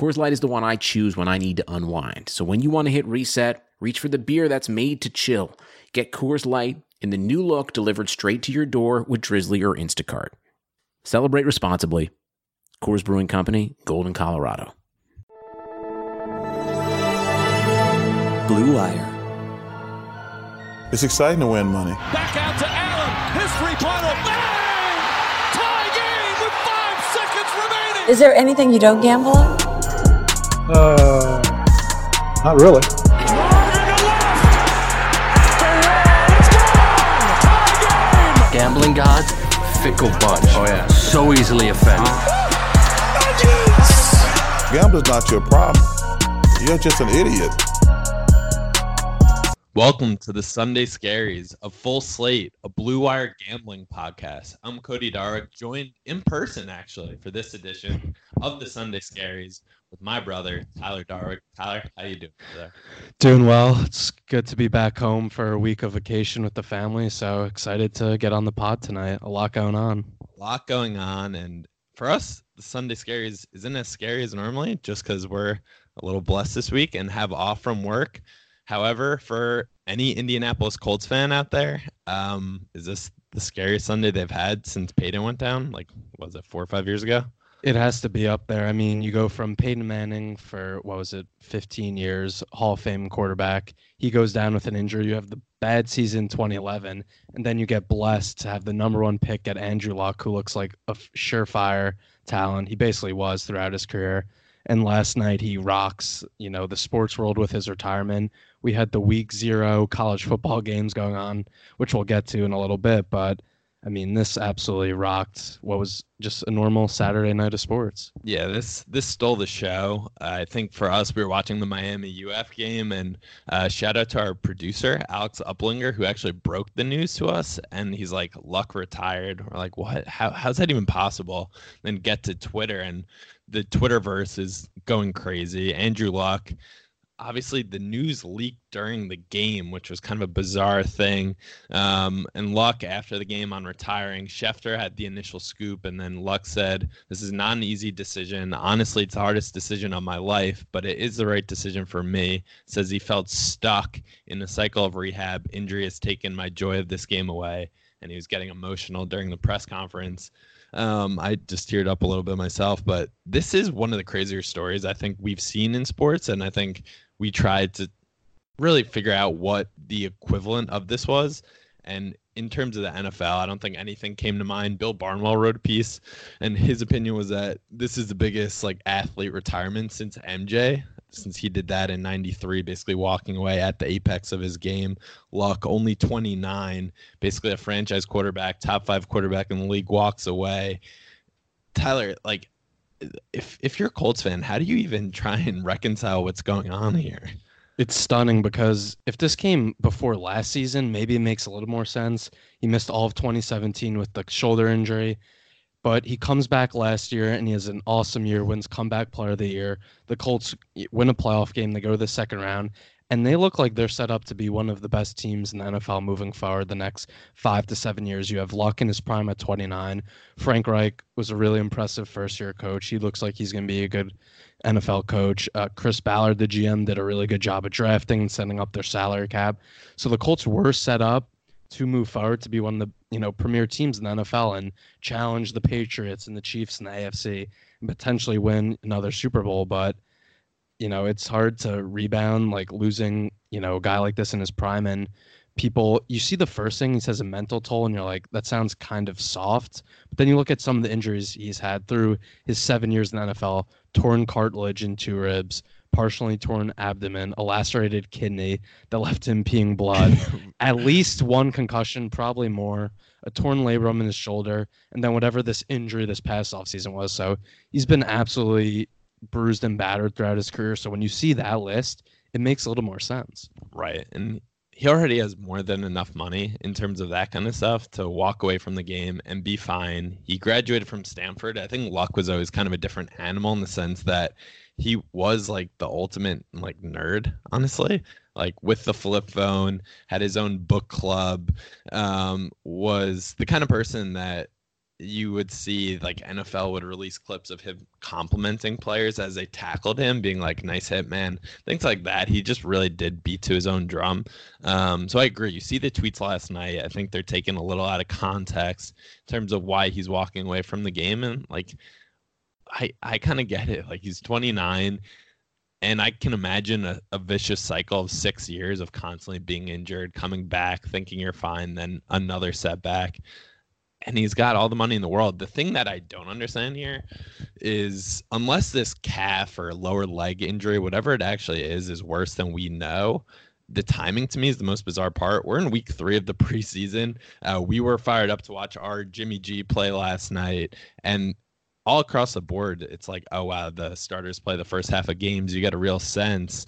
Coors Light is the one I choose when I need to unwind. So when you want to hit reset, reach for the beer that's made to chill. Get Coors Light in the new look delivered straight to your door with Drizly or Instacart. Celebrate responsibly. Coors Brewing Company, Golden, Colorado. Blue Wire. It's exciting to win money. Back out to Allen. His three-pointer. Bang! Tie game with five seconds remaining. Is there anything you don't gamble on? Uh, not really. Gambling gods, fickle bunch. Oh yeah. So easily offended. Gambling's not your problem. You're just an idiot. Welcome to the Sunday Scaries, a full slate, a Blue Wire gambling podcast. I'm Cody Darwick, joined in person actually for this edition of the Sunday Scaries with my brother Tyler Darwick. Tyler, how you doing today? Doing well. It's good to be back home for a week of vacation with the family. So excited to get on the pod tonight. A lot going on. A lot going on, and for us, the Sunday Scaries isn't as scary as normally, just because we're a little blessed this week and have off from work. However, for any Indianapolis Colts fan out there, um, is this the scariest Sunday they've had since Peyton went down? Like, was it four or five years ago? It has to be up there. I mean, you go from Peyton Manning for what was it, 15 years, Hall of Fame quarterback. He goes down with an injury. You have the bad season 2011, and then you get blessed to have the number one pick at Andrew Luck, who looks like a surefire talent. He basically was throughout his career. And last night he rocks, you know, the sports world with his retirement. We had the week zero college football games going on, which we'll get to in a little bit. But I mean, this absolutely rocked what was just a normal Saturday night of sports. Yeah, this this stole the show. I think for us, we were watching the Miami UF game, and uh, shout out to our producer Alex Uplinger, who actually broke the news to us. And he's like, "Luck retired." We're like, "What? How, how's that even possible?" Then get to Twitter, and the Twitterverse is going crazy. Andrew Luck obviously the news leaked during the game, which was kind of a bizarre thing. Um, and Luck, after the game on retiring, Schefter had the initial scoop, and then Luck said, "This is not an easy decision. Honestly, it's the hardest decision of my life, but it is the right decision for me." Says he felt stuck in a cycle of rehab. Injury has taken my joy of this game away, and he was getting emotional during the press conference. Um, I just teared up a little bit myself, but this is one of the crazier stories I think we've seen in sports, and I think we tried to really figure out what the equivalent of this was. And in terms of the NFL, I don't think anything came to mind. Bill Barnwell wrote a piece, and his opinion was that this is the biggest like athlete retirement since MJ, since he did that in '93, basically walking away at the apex of his game. Luck, only 29, basically a franchise quarterback, top five quarterback in the league, walks away. Tyler, like if if you're a Colts fan, how do you even try and reconcile what's going on here? It's stunning because if this came before last season, maybe it makes a little more sense. He missed all of 2017 with the shoulder injury, but he comes back last year and he has an awesome year, wins comeback player of the year. The Colts win a playoff game, they go to the second round, and they look like they're set up to be one of the best teams in the NFL moving forward the next five to seven years. You have Luck in his prime at 29. Frank Reich was a really impressive first year coach. He looks like he's going to be a good NFL coach. Uh, Chris Ballard, the GM, did a really good job of drafting and setting up their salary cap. So the Colts were set up to move forward to be one of the you know premier teams in the NFL and challenge the Patriots and the Chiefs in the AFC and potentially win another Super Bowl, but you know, it's hard to rebound like losing, you know, a guy like this in his prime and people you see the first thing he says a mental toll and you're like that sounds kind of soft. But then you look at some of the injuries he's had through his seven years in the nfl torn cartilage in two ribs partially torn abdomen a lacerated kidney that left him peeing blood at least one concussion probably more a torn labrum in his shoulder and then whatever this injury this past offseason was. So he's been absolutely bruised and battered throughout his career. So when you see that list, it makes a little more sense. Right. And he already has more than enough money in terms of that kind of stuff to walk away from the game and be fine. He graduated from Stanford. I think Luck was always kind of a different animal in the sense that he was like the ultimate like nerd, honestly. Like with the flip phone, had his own book club, um, was the kind of person that you would see like NFL would release clips of him complimenting players as they tackled him, being like, "Nice hit, man," things like that. He just really did beat to his own drum. Um, so I agree. You see the tweets last night. I think they're taken a little out of context in terms of why he's walking away from the game, and like, I I kind of get it. Like he's 29. And I can imagine a, a vicious cycle of six years of constantly being injured, coming back, thinking you're fine, then another setback and he's got all the money in the world. The thing that I don't understand here is unless this calf or lower leg injury, whatever it actually is, is worse than we know. The timing to me is the most bizarre part. We're in week three of the preseason. Uh, we were fired up to watch our Jimmy G play last night, and all across the board, it's like, oh wow, the starters play the first half of games. You get a real sense.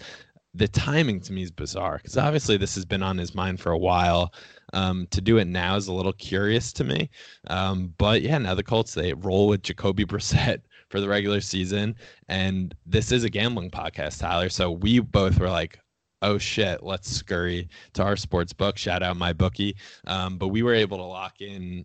The timing to me is bizarre because obviously this has been on his mind for a while. Um, to do it now is a little curious to me. Um, but yeah, now the Colts they roll with Jacoby Brissett for the regular season, and this is a gambling podcast, Tyler. So we both were like, "Oh shit, let's scurry to our sports book." Shout out my bookie. Um, but we were able to lock in.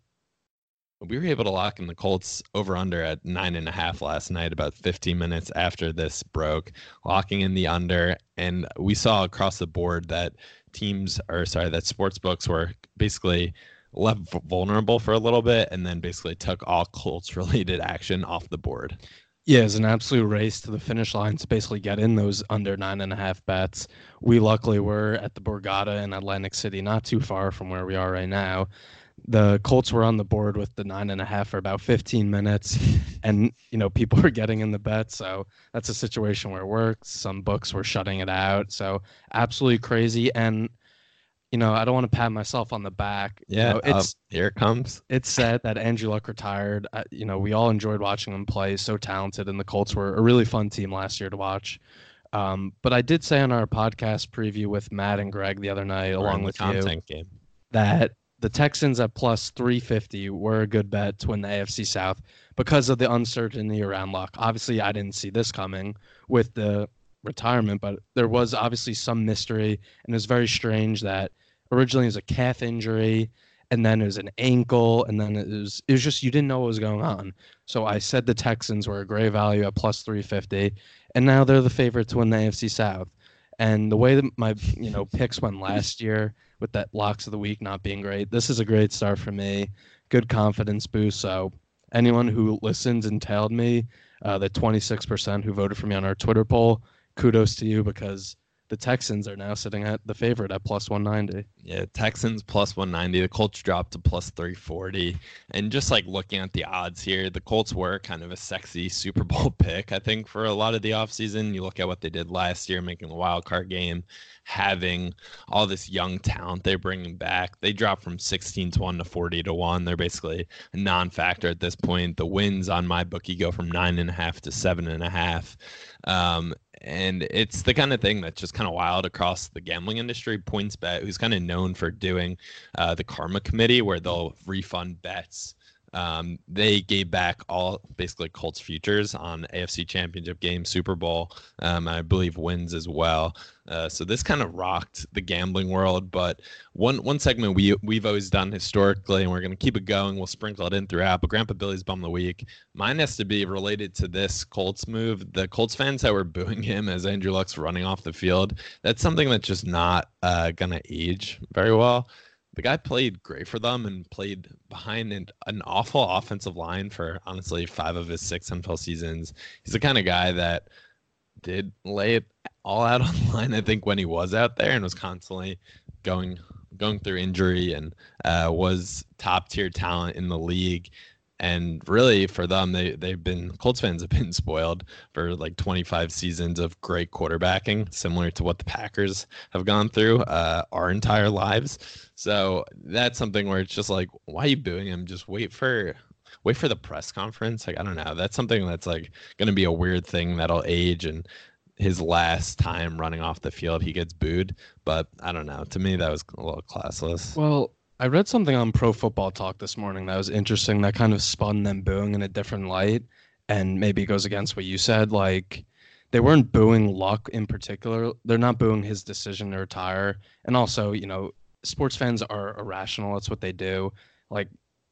We were able to lock in the Colts over under at nine and a half last night, about 15 minutes after this broke, locking in the under. And we saw across the board that teams or sorry that sports books were basically left vulnerable for a little bit and then basically took all Colts related action off the board. Yeah, it's an absolute race to the finish line to basically get in those under nine and a half bets. We luckily were at the Borgata in Atlantic City, not too far from where we are right now the Colts were on the board with the nine and a half for about 15 minutes, and you know people were getting in the bet. So that's a situation where it works. Some books were shutting it out. So absolutely crazy. And you know I don't want to pat myself on the back. Yeah, you know, uh, it's here it comes. It's said that Andrew Luck retired. Uh, you know we all enjoyed watching him play. So talented, and the Colts were a really fun team last year to watch. Um, but I did say on our podcast preview with Matt and Greg the other night, along with you, game. that the Texans at plus 350 were a good bet to win the AFC South because of the uncertainty around Luck. Obviously, I didn't see this coming with the retirement, but there was obviously some mystery, and it was very strange that originally it was a calf injury, and then it was an ankle, and then it was it was just you didn't know what was going on. So I said the Texans were a great value at plus 350, and now they're the favorite to win the AFC South. And the way that my you know picks went last year with that locks of the week not being great, this is a great start for me. Good confidence boost. So anyone who listens and tailed me, uh, the 26% who voted for me on our Twitter poll, kudos to you because the Texans are now sitting at the favorite at plus 190. Yeah, Texans plus 190. The Colts dropped to plus 340. And just like looking at the odds here, the Colts were kind of a sexy Super Bowl pick, I think, for a lot of the offseason. You look at what they did last year, making the wild card game, having all this young talent they're bringing back. They dropped from 16 to 1 to 40 to 1. They're basically a non factor at this point. The wins on my bookie go from 9.5 to 7.5. Um, and it's the kind of thing that's just kind of wild across the gambling industry. PointsBet, who's kind of known for doing uh, the Karma Committee, where they'll refund bets. Um, they gave back all basically Colts futures on AFC Championship game, Super Bowl, um, I believe wins as well. Uh, so this kind of rocked the gambling world. But one one segment we we've always done historically, and we're going to keep it going. We'll sprinkle it in throughout. But Grandpa Billy's bum of the week. Mine has to be related to this Colts move. The Colts fans that were booing him as Andrew Luck's running off the field. That's something that's just not uh, going to age very well. The guy played great for them and played behind an, an awful offensive line for honestly five of his six NFL seasons. He's the kind of guy that did lay it all out on the line. I think when he was out there and was constantly going going through injury and uh, was top tier talent in the league. And really, for them, they they've been Colts fans have been spoiled for like 25 seasons of great quarterbacking, similar to what the Packers have gone through uh, our entire lives. So that's something where it's just like, why are you booing him? Just wait for wait for the press conference. Like I don't know. That's something that's like going to be a weird thing that'll age and his last time running off the field, he gets booed. But I don't know. To me, that was a little classless. Well, I read something on Pro Football Talk this morning that was interesting. That kind of spun them booing in a different light, and maybe goes against what you said. Like they weren't booing Luck in particular. They're not booing his decision to retire. And also, you know, sports fans are irrational. That's what they do. Like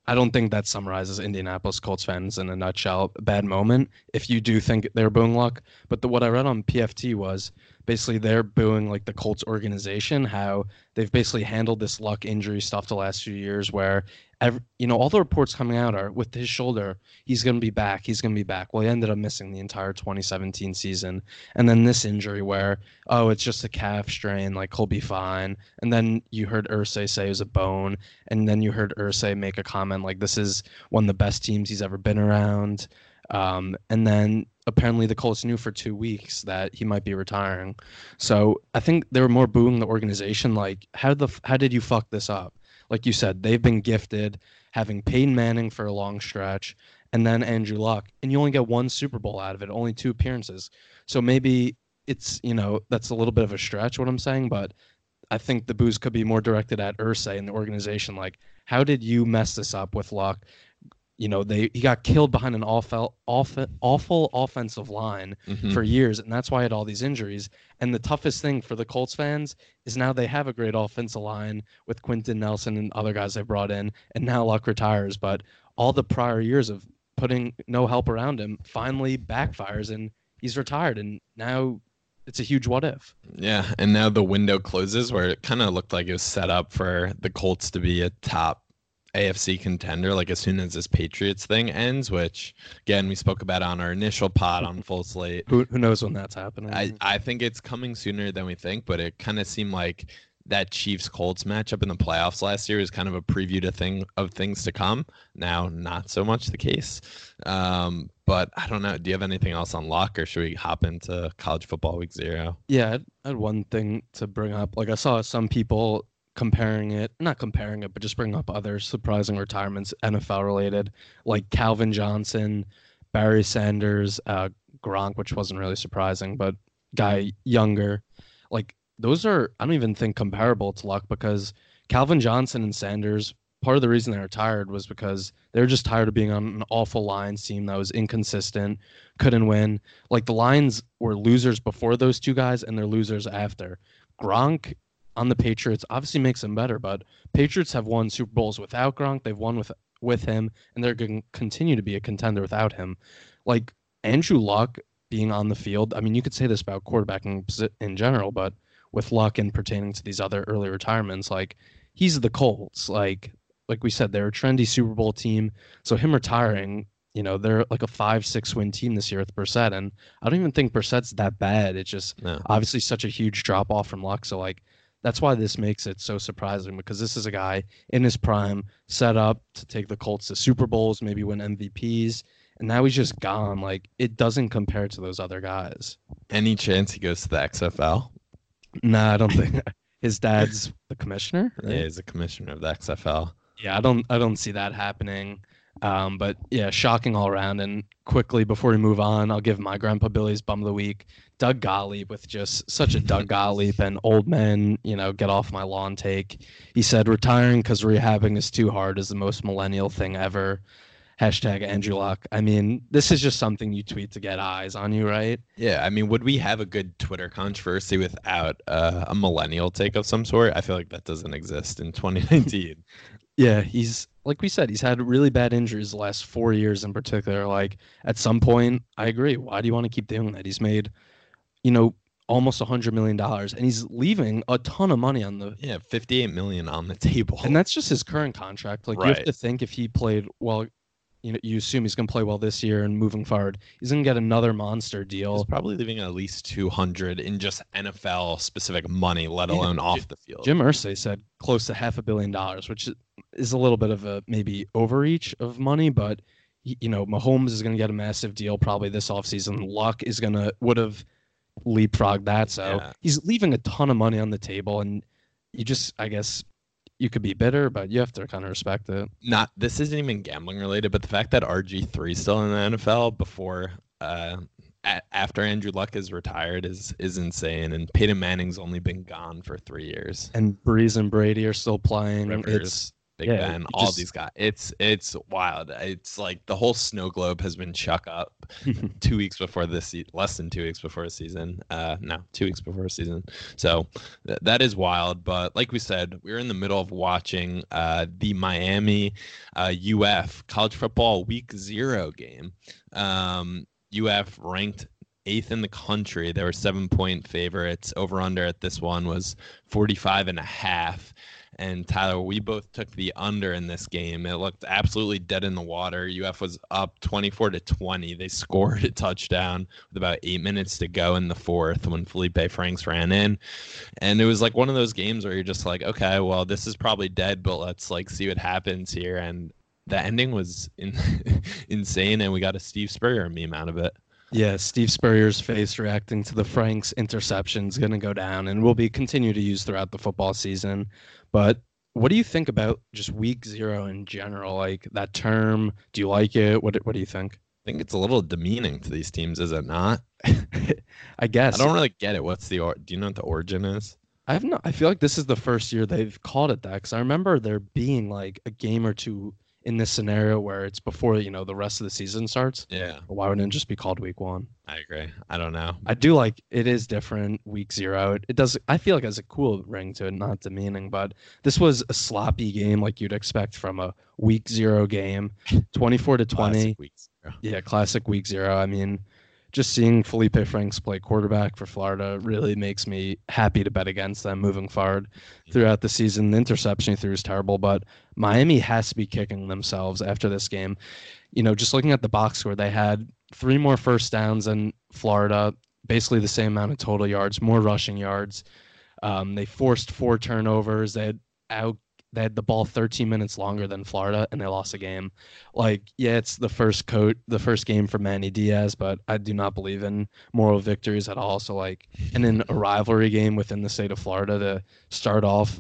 I don't think that summarizes Indianapolis Colts fans in a nutshell. Bad moment if you do think they're booing luck. But the, what I read on PFT was basically they're booing like the Colts organization, how they've basically handled this luck injury stuff the last few years, where every, you know all the reports coming out are with his shoulder, he's going to be back, he's going to be back. Well, he ended up missing the entire 2017 season, and then this injury where oh it's just a calf strain, like he'll be fine. And then you heard Irsay say it was a bone, and then you heard Irsay make a comment like this is one of the best teams he's ever been around. Um, and then apparently the Colts knew for two weeks that he might be retiring. So I think they were more booing the organization. Like, how the how did you fuck this up? Like you said, they've been gifted having Peyton Manning for a long stretch, and then Andrew Luck, and you only get one Super Bowl out of it, only two appearances. So maybe it's you know that's a little bit of a stretch what I'm saying, but I think the boos could be more directed at Irsay and the organization. Like, how did you mess this up with Luck? You know they he got killed behind an awful awful, awful offensive line Mhm. for years and that's why he had all these injuries. And the toughest thing for the Colts fans is now they have a great offensive line with Quenton Nelson and other guys they brought in and now Luck retires. But all the prior years of putting no help around him finally backfires and he's retired and now it's a huge what if. Yeah, and now the window closes where it kind of looked like it was set up for the Colts to be a top AFC contender like as soon as this Patriots thing ends, which again we spoke about on our initial pod on Full Slate. who, who knows when that's happening I, I think it's coming sooner than we think, but it kind of seemed like that Chiefs Colts matchup in the playoffs last year was kind of a preview to thing of things to come. Now, not so much the case. Um, but I don't know. Do you have anything else on Luck, or should we hop into college football week zero? Yeah, I had one thing to bring up. Like I saw some people comparing it, not comparing it, but just bring up other surprising retirements NFL related, like Calvin Johnson, Barry Sanders, uh, Gronk, which wasn't really surprising, but guy younger. Like those are I don't even think comparable to Luck because Calvin Johnson and Sanders. Part of the reason they retired was because they were just tired of being on an awful Lions team that was inconsistent, couldn't win. Like the Lions were losers before those two guys, and they're losers after. Gronk on the Patriots obviously makes them better, but Patriots have won Super Bowls without Gronk. They've won with with him, and they're going to continue to be a contender without him. Like Andrew Luck being on the field. I mean, you could say this about quarterbacking in general, but with Luck and pertaining to these other early retirements, like he's the Colts. Like like we said, they're a trendy Super Bowl team. So him retiring, you know, they're like a five, six win team this year with Brissett, and I don't even think Brissett's that bad. It's just No. obviously such a huge drop off from Luck. So like that's why this makes it so surprising because this is a guy in his prime, set up to take the Colts to Super Bowls, maybe win MVPs, and now he's just gone. Like it doesn't compare to those other guys. Any chance he goes to the XFL? Nah, I don't think his dad's the commissioner. Yeah, he's a commissioner of the XFL. Yeah, I don't I don't see that happening. Um, but yeah, shocking all around. And quickly before we move on, I'll give my grandpa Billy's bum of the week. Doug Gottlieb with just such a Doug Gottlieb and old men, you know, get off my lawn take. He said retiring because rehabbing is too hard is the most millennial thing ever. Hashtag Andrew Luck. I mean, this is just something you tweet to get eyes on you, right? Yeah, I mean, would we have a good Twitter controversy without uh, a millennial take of some sort? I feel like that doesn't exist in 2019. Yeah, he's like we said, he's had really bad injuries the last four years in particular. Like at some point, I agree. Why do you want to keep doing that? He's made, you know, almost a hundred million dollars, and he's leaving a ton of money on the. yeah, 58 million on the table. And that's just his current contract. Like you have to think if he played well, you know, you assume he's going to play well this year and moving forward, he's going to get another monster He's deal. probably leaving at least 200 in just NFL specific money, let Yeah, alone off the field. Jim Irsay said close to half a billion dollars, which is a little bit of a maybe overreach of money, but you know, Mahomes is going to get a massive deal probably this offseason. Luck is going to would have leapfrogged that, so Yeah. he's leaving a ton of money on the table, and you just, I guess, you could be bitter, but you have to kind of respect it. Not this isn't even gambling related, but the fact that RG3 is still in the NFL before uh, a- after Andrew Luck is retired is is insane, and Peyton Manning's only been gone for three years. And Brees and Brady are still playing. Rivers, It's Big yeah, Ben, all just- these guys. It's it's wild. It's like the whole snow globe has been chuck up two weeks before this, se- less than two weeks before a season. Uh, no, two weeks before a season. So th- that is wild. But like we said, we're in the middle of watching uh, the Miami uh, UF college football week zero game. Um, UF ranked eighth in the country. They were seven point favorites. Over under at this one was 45 and a half. And Tyler, we both took the under in this game. It looked absolutely dead in the water. UF was up 24 to 20. They scored a touchdown with about eight minutes to go in the fourth when Felipe Franks ran in. And it was like one of those games where you're just like, okay, well, this is probably dead, but let's like see what happens here. And the ending was in, insane, and we got a Steve Spurrier meme out of it. Yeah, Steve Spurrier's face reacting to the Franks interception is going to go down and will be continue to use throughout the football season. But what do you think about just week zero in general? Like that term, do you like it? What What do you think? I think it's a little demeaning to these teams, is it not? I guess I don't really get it. What's the or- do you know what the origin is? I have no. I feel like this is the first year they've called it that because I remember there being like a game or two in this scenario where it's before you know the rest of the season starts. Yeah, Why wouldn't it just be called week one? I agree. I don't know. I do like it is different week zero. It, it does I feel like it has a cool ring to it, not demeaning, but this was a sloppy game like you'd expect from a week zero game. Twenty four to twenty. Classic. Yeah, classic week zero. I mean, just seeing Felipe Franks play quarterback for Florida really makes me happy to bet against them moving forward throughout the season. The interception he threw is terrible, but Miami has to be kicking themselves after this game. You know, just looking at the box score, they had three more first downs than Florida, basically the same amount of total yards, more rushing yards. Um, they forced four turnovers. They had out they had the ball 13 minutes longer than Florida and they lost a game. Like, yeah, it's the first coat the first game for Manny Diaz, but I do not believe in moral victories at all. So like and in a rivalry game within the state of Florida to start off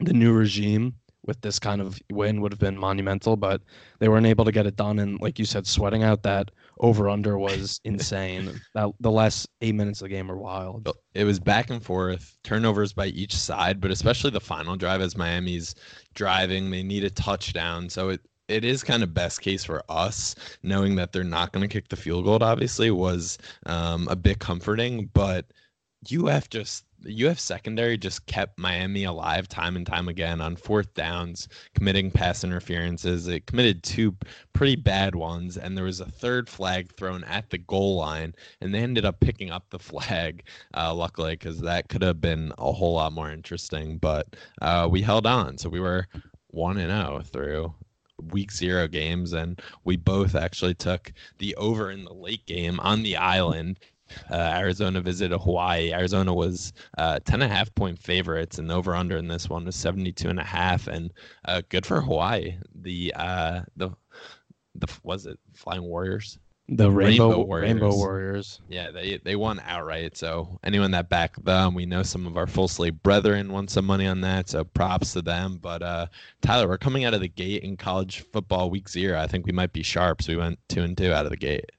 the new regime with this kind of win would have been monumental, but they weren't able to get it done. And like you said, sweating out that over under was insane. That the last eight minutes of the game were wild. It was back and forth, turnovers by each side, but especially the final drive as Miami's driving, they need a touchdown. So it it is kind of best case for us, knowing that they're not going to kick the field goal. Obviously, was um, a bit comforting, but UF just the UF secondary just kept Miami alive time and time again on fourth downs, committing pass interferences. It committed two pretty bad ones, and there was a third flag thrown at the goal line, and they ended up picking up the flag, uh, luckily, because that could have been a whole lot more interesting. But uh, we held on, so we were one and zero through week zero games, and we both actually took the over in the late game on the island. Uh, Arizona visited Hawaii. Arizona was uh, 10 and a half point favorites, and the over under in this one was 72 and a half. And uh, good for Hawaii. The uh, the the was it Flying Warriors? The Rainbow Rainbow Rainbow Warriors. Warriors. Yeah, they they won outright. So anyone that backed them, we know some of our full slate brethren won some money on that. So props to them. But uh, Tyler, we're coming out of the gate in college football week zero. I think we might be sharps. We went two and two out of the gate.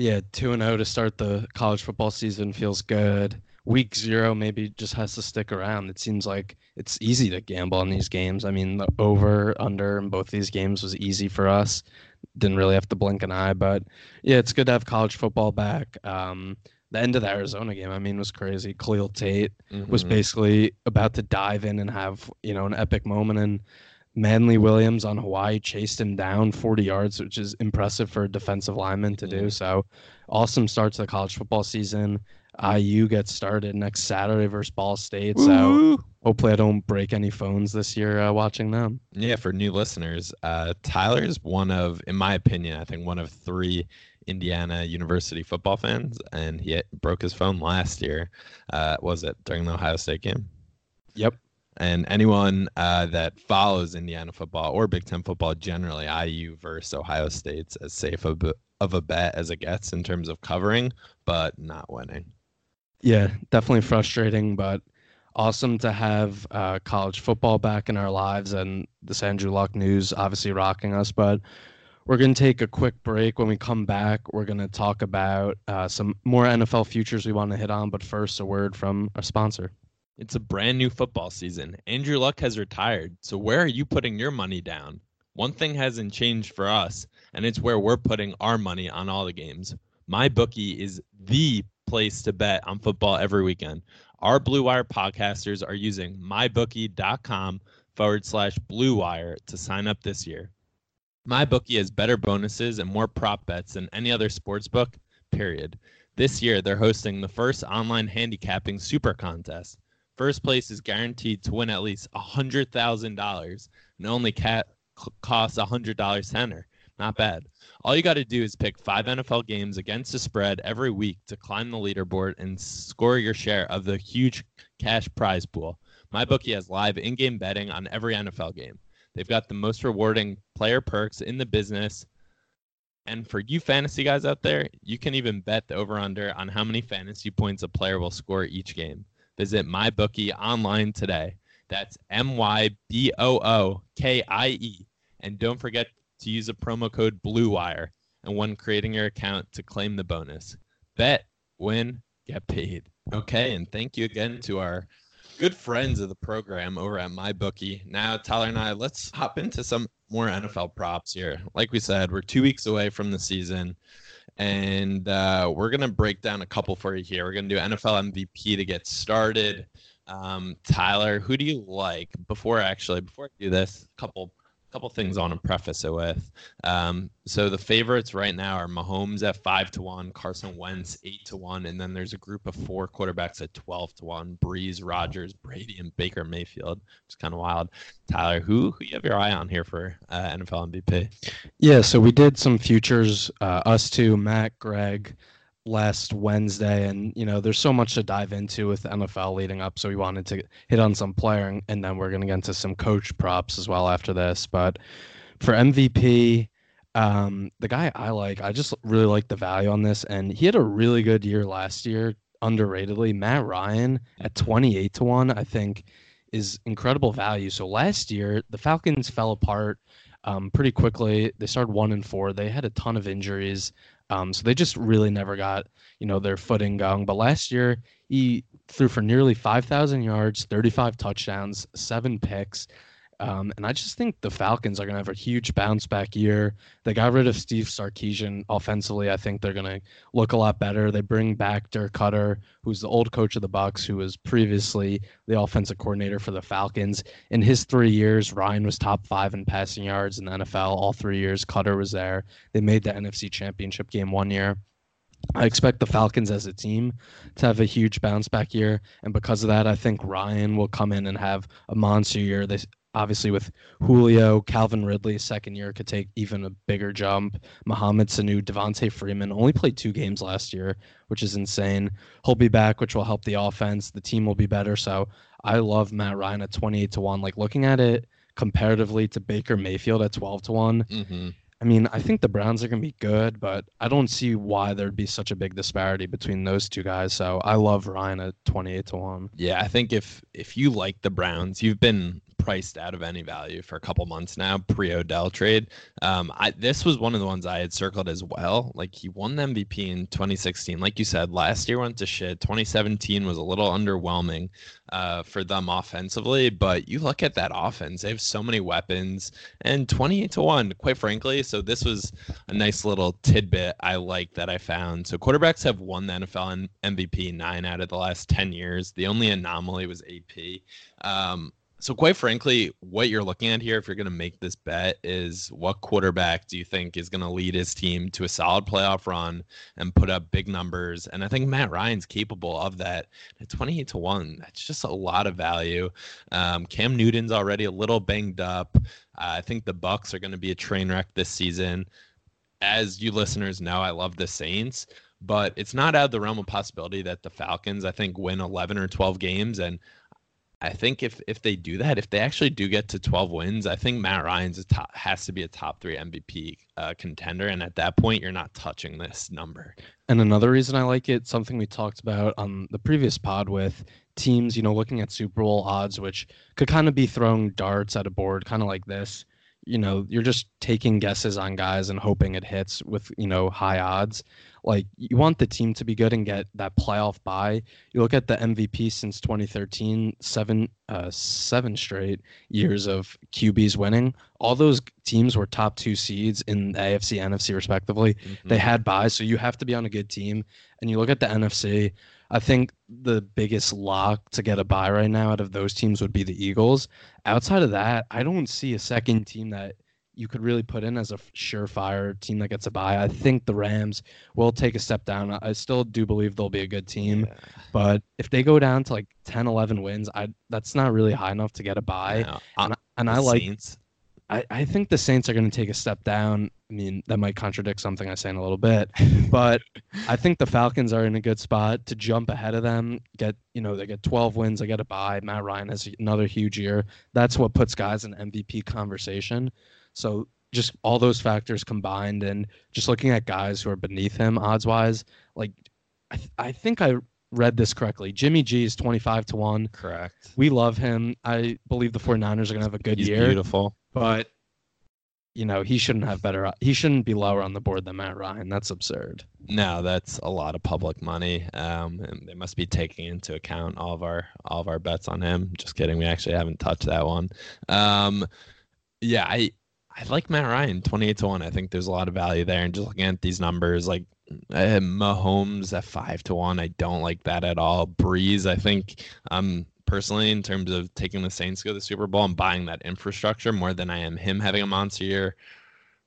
Yeah, two and zero to start the college football season feels good. Week zero maybe just has to stick around. It seems like it's easy to gamble on these games. I mean, the over under in both these games was easy for us. Didn't really have to blink an eye, but yeah, it's good to have college football back. Um, the end of the Arizona game, I mean, was crazy. Khalil Tate was Mhm. basically about to dive in and have you know an epic moment and Manley Williams on Hawaii chased him down 40 yards, which is impressive for a defensive lineman to do. Mhm. So, awesome start to the college football season. IU gets started next Saturday versus Ball State. So, hopefully, I don't break any phones this year uh, watching them. Yeah, for new listeners, uh, Tyler's one of, in my opinion, I think one of three Indiana University football fans, and he broke his phone last year. Uh, was it during the Ohio State game? Yep. And anyone uh, that follows Indiana football or Big Ten football generally, IU versus Ohio State's as safe of a, of a bet as it gets in terms of covering, but not winning. Yeah, definitely frustrating, but awesome to have uh, college football back in our lives and this Andrew Luck news obviously rocking us. But We're going to take a quick break. When we come back, we're going to talk about uh, some more NFL futures we want to hit on. But first, a word from our sponsor. It's a brand new football season. Andrew Luck has retired. So, where are you putting your money down? One thing hasn't changed for us, and it's where we're putting our money on all the games. My bookie is the place to bet on football every weekend. Our Blue Wire podcasters are using mybookie.com forward slash Blue Wire to sign up this year. MyBookie has better bonuses and more prop bets than any other sports book, period. This year, they're hosting the first online handicapping super contest. First place is guaranteed to win at least $100,000 and only cat costs $100 to enter. Not bad. All you got to do is pick five NFL games against the spread every week to climb the leaderboard and score your share of the huge cash prize pool. MyBookie has live in game betting on every NFL game. They've got the most rewarding player perks in the business. And for you fantasy guys out there, you can even bet the over under on how many fantasy points a player will score each game. Visit MyBookie online today. That's M Y B O O K I E. And don't forget to use a promo code BLUEWIRE and when creating your account to claim the bonus. Bet, win, get paid. Okay, and thank you again to our good friends of the program over at MyBookie. Now, Tyler and I, let's hop into some more NFL props here. Like we said, we're two weeks away from the season, and uh, we're going to break down a couple for you here. We're going to do NFL MVP to get started. Um, Tyler, who do you like? Before actually, before I do this, a couple couple things on to preface it with. Um, so the favorites right now are Mahomes at five to one, Carson Wentz eight to one, and then there's a group of four quarterbacks at twelve to one: Brees, Rodgers, Brady, and Baker Mayfield. It's kind of wild. Tyler, who who you have your eye on here for uh, NFL MVP? Yeah, so we did some futures. Uh, us two, Matt, Greg last Wednesday, and you know, there's so much to dive into with NFL leading up. So we wanted to hit on some player, and then we're gonna get into some coach props as well after this. But for MVP, um, the guy I like, I just really like the value on this, and he had a really good year last year, underratedly. Matt Ryan at 28 to one, I think, is incredible value. So last year, the Falcons fell apart. Um, pretty quickly. They started one and four. They had a ton of injuries. Um, so they just really never got, you know, their footing going. But last year, he threw for nearly 5,000 yards, 35 touchdowns, seven picks. Um, and I just think the Falcons are going to have a huge bounce back year. They got rid of Steve Sarkisian offensively. I think they're going to look a lot better. They bring back Dirk Koetter, who's the old coach of the Bucs, who was previously the offensive coordinator for the Falcons. In his three years, Ryan was top five in passing yards in the NFL. All three years, Koetter was there. They made the NFC Championship game one year. I expect the Falcons as a team to have a huge bounce back year, and because of that, I think Ryan will come in and have a monster year. They obviously with Julio, Calvin Ridley, second year could take even a bigger jump. Mohamed Sanu, Devonta Freeman only played two games last year, which is insane. He'll be back, which will help the offense. The team will be better. So I love Matt Ryan at 28 to 1. Like looking at it comparatively to Baker Mayfield at 12 to one Mm-hmm. I mean, I think the Browns are going to be good, but I don't see why there'd be such a big disparity between those two guys. So I love Ryan at 28 to 1. Yeah, I think if if you like the Browns, you've been priced out of any value for a couple months now pre Odell trade. Um, I this was one of the ones I had circled as well. Like he won the MVP in 2016. Like you said, last year went to shit. 2017 was a little underwhelming uh, for them offensively, but you look at that offense; they have so many weapons and 28 to one. Quite frankly, so this was a nice little tidbit I like that I found. So quarterbacks have won the NFL MVP nine out of the last 10 years. The only anomaly was AP. Um, so, quite frankly, what you're looking at here, if you're going to make this bet, is what quarterback do you think is going to lead his team to a solid playoff run and put up big numbers? And I think Matt Ryan's capable of that. At 28 to 1, that's just a lot of value. Um, Cam Newton's already a little banged up. Uh, I think the Bucs are going to be a train wreck this season. As you listeners know, I love the Saints but it's not out of the realm of possibility that the Falcons, I think, win 11 or 12 games. And I think if if they do that, if they actually do get to 12 wins, I think Matt Ryan's top, has to be a top three MVP uh, contender. And at that point, you're not touching this number. And another reason I like it, something we talked about on the previous pod with teams, you know, looking at Super Bowl odds, which could kind of be throwing darts at a board, kind of like this. you know, you're just taking guesses on guys and hoping it hits with, you know, high odds. Like you want the team to be good and get that playoff bye. You look at the MVP since 2013, seven uh, seven straight years of QBs winning. All those teams were top two seeds in the AFC, NFC respectively. Mm-hmm. They had byes, so you have to be on a good team. And you look at the NFC. I think the biggest lock to get a bye right now out of those teams would be the Eagles. Outside of that, I don't see a second team that you could really put in as a surefire team that gets a bye. I think the Rams will take a step down. I still do believe they'll be a good team, Yeah. but if they go down to like 10, 11 wins, I that's not really high enough to get a bye. No, And, uh, and I like Saints, I, I think the Saints are going to take a step down. I mean, that might contradict something I say in a little bit, but I think the Falcons are in a good spot to jump ahead of them. Get you know they get 12 wins, they get a bye. Matt Ryan has another huge year. That's what puts guys in MVP conversation. So just all those factors combined, and just looking at guys who are beneath him odds wise, like I, th- I think I read this correctly. Jimmy G is 25 to one. correct. We love him. I believe the 49ers are going to have a good He's year beautiful. But you know he shouldn't have better he shouldn't be lower on the board than matt ryan that's absurd No, that's a lot of public money. Um, and they must be taking into account all of our all of our bets on him. Just kidding. We actually haven't touched that one. Um, yeah, I I like Matt Ryan, twenty eight to one. I think there's a lot of value there. And just looking at these numbers, like Mahomes at five to one, I don't like that at all. Brees, I think, um, personally, in terms of taking the Saints to go to the Super Bowl and buying that infrastructure more than I am him having a monster year.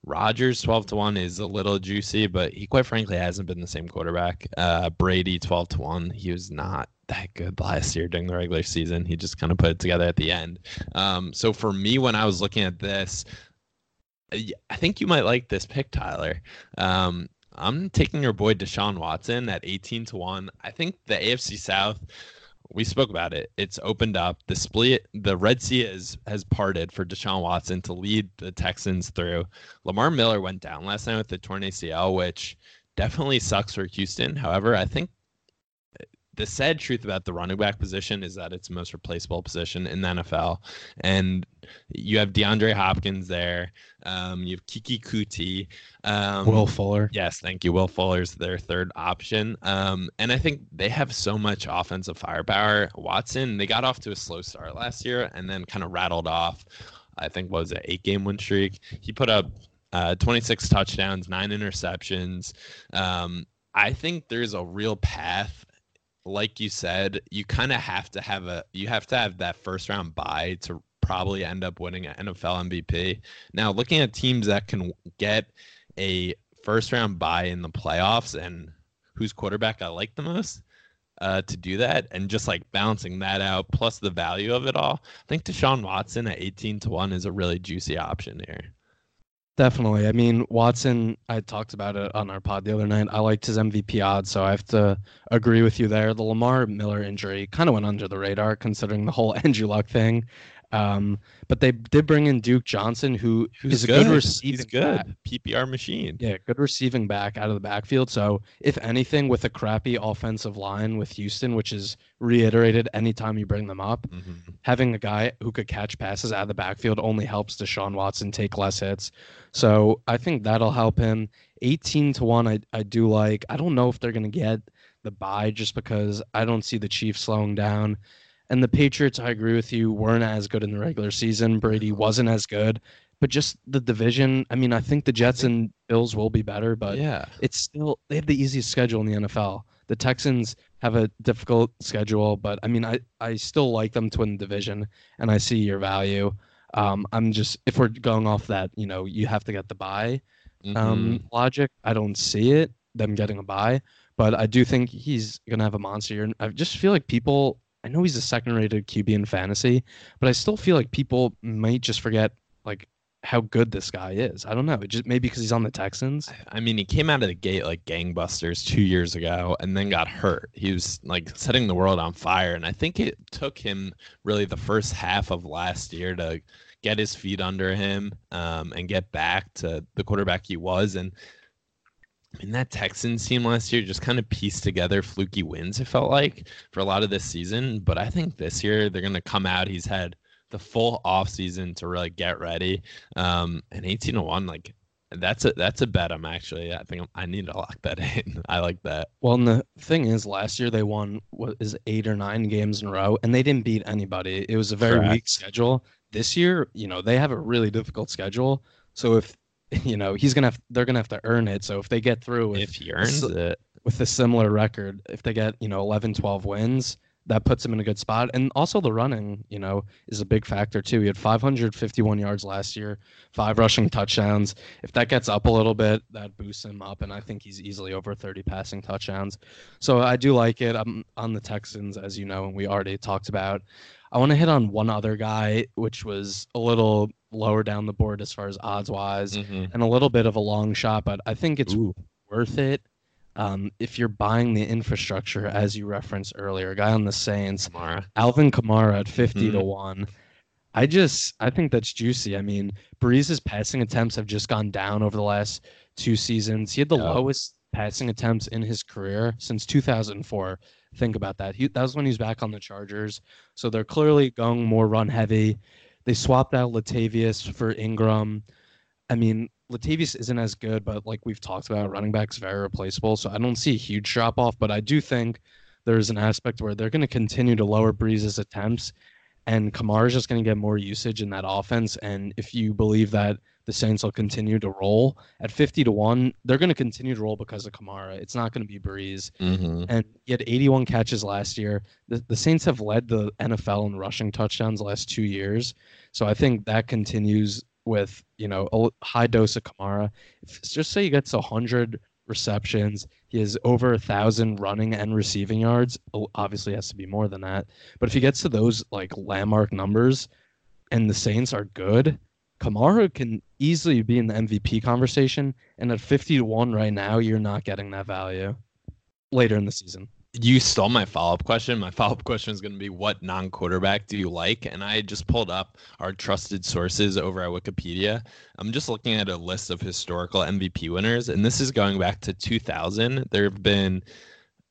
Rodgers 12 to 1 is a little juicy, but he quite frankly hasn't been the same quarterback. Uh, Brady 12 to 1, he was not that good last year during the regular season. He just kind of put it together at the end. Um, so for me, when I was looking at this, I I think you might like this pick, Tyler. Um, I'm taking your boy Deshaun Watson at 18 to 1. I think the AFC South we spoke about it. It's opened up. The split, the Red Sea is has parted for Deshaun Watson to lead the Texans through. Lamar Miller went down last night with the torn ACL, which definitely sucks for Houston. However, I think the sad truth about the running back position is that it's the most replaceable position in the NFL. And you have DeAndre Hopkins there. Um, you have Keke Coutee. Um, will fuller Yes, thank you. Will Fuller's their third option. Um, and I think they have so much offensive firepower. Watson, they got off to a slow start last year and then kind of rattled off, I think, was it, eight game win streak. He put up uh, 26 touchdowns, nine interceptions. Um, I think there's a real path. Like you said, you kind of have to have a you have to have that first round bye to probably end up winning an NFL MVP. Now, looking at teams that can get a first round bye in the playoffs and whose quarterback I like the most uh, to do that and just like balancing that out plus the value of it all. I think Deshaun Watson at 18 to 1 is a really juicy option here. definitely i mean watson i talked about it on our pod the other night i liked his mvp odds so i have to agree with you there the lamar miller injury kind of went under the radar considering the whole andrew luck thing um, but they did bring in duke johnson who who is a good receiving He's good. back. PPR machine. Yeah, good receiving back out of the backfield. So, if anything, with a crappy offensive line with Houston, which is reiterated anytime you bring them up, Mhm. having a guy who could catch passes out of the backfield only helps Deshaun Watson take less hits. So, I think that'll help him. 18 to 1, I, I do like. I don't know if they're going to get the bye just because I don't see the Chiefs slowing down. And the Patriots, I agree with you, weren't as good in the regular season. Brady wasn't as good. But just the division, I mean, I think the Jets and Bills will be better, but yeah. it's still they have the easiest schedule in the NFL. The Texans have a difficult schedule, but I mean, I I still like them to win the division, and I see your value. Um, I'm just if we're going off that, you know, you have to get the bye um, Mhm. logic. I don't see it them getting a bye, but I do think he's gonna have a monster year. And I just feel like people. I know he's a second-rated QB in fantasy, but I still feel like people might just forget like how good this guy is. I don't know. It just maybe because he's on the Texans. I mean, he came out of the gate like gangbusters two years ago and then got hurt. He was like setting the world on fire. And I think it took him really the first half of last year to get his feet under him um, and get back to the quarterback he was. And I mean, that Texans team last year just kind of pieced together fluky wins, it felt like, for a lot of this season. But I think this year they're going to come out. He's had the full offseason to really get ready. Um, and 18 to one, like that's a that's a bet. I'm actually I think I'm, i need to lock that in. I like that. Well, and the thing is, last year they won what is eight or nine games in a row, and they didn't beat anybody. It was a very Correct. weak schedule. This year, you know, they have a really difficult schedule. So if you know he's gonna have, they're gonna have to earn it. So if they get through with If he earns it, with a similar record, if they get, you know, 11, 12 wins, that puts him in a good spot. And also the running, you know, is a big factor too. He had 551 yards last year, five rushing touchdowns. If that gets up a little bit, that boosts him up. And I think he's easily over 30 passing touchdowns. So I do like it. I'm on the Texans, as you know, and we already talked about. I want to hit on one other guy, which was a little lower down the board as far as odds wise Mhm. and a little bit of a long shot, but I think it's worth it um, if you're buying the infrastructure, as you referenced earlier. A guy on the Saints, Kamara. Alvin Kamara at 50 to Mhm. 1. I just, I think that's juicy. I mean, Brees's passing attempts have just gone down over the last two seasons. He had the lowest passing attempts in his career since 2004. Think about that. He, that was when he was back on the Chargers. So they're clearly going more run heavy. They swapped out Latavius for Ingram. I mean, Latavius isn't as good, but like we've talked about, running back's very replaceable. So I don't see a huge drop off, but I do think there's an aspect where they're going to continue to lower Brees's attempts, and Kamara is just going to get more usage in that offense. And if you believe that the Saints will continue to roll at 50 to 1, they're going to continue to roll because of Kamara. It's not going to be Brees. Mhm. And he had 81 catches last year. The, the Saints have led the NFL in rushing touchdowns the last two years. So I think that continues with, you know, a high dose of Kamara. If, just say he gets 100 receptions, he has over a thousand running and receiving yards. Oh, obviously, it has to be more than that. But if he gets to those like landmark numbers and the Saints are good, Kamara can easily be in the MVP conversation. And at 50 to 1 right now, you're not getting that value later in the season. You stole my follow up question. My follow up question is going to be what non quarterback do you like? And I just pulled up our trusted sources over at Wikipedia. I'm just looking at a list of historical MVP winners, and this is going back to 2000. There have been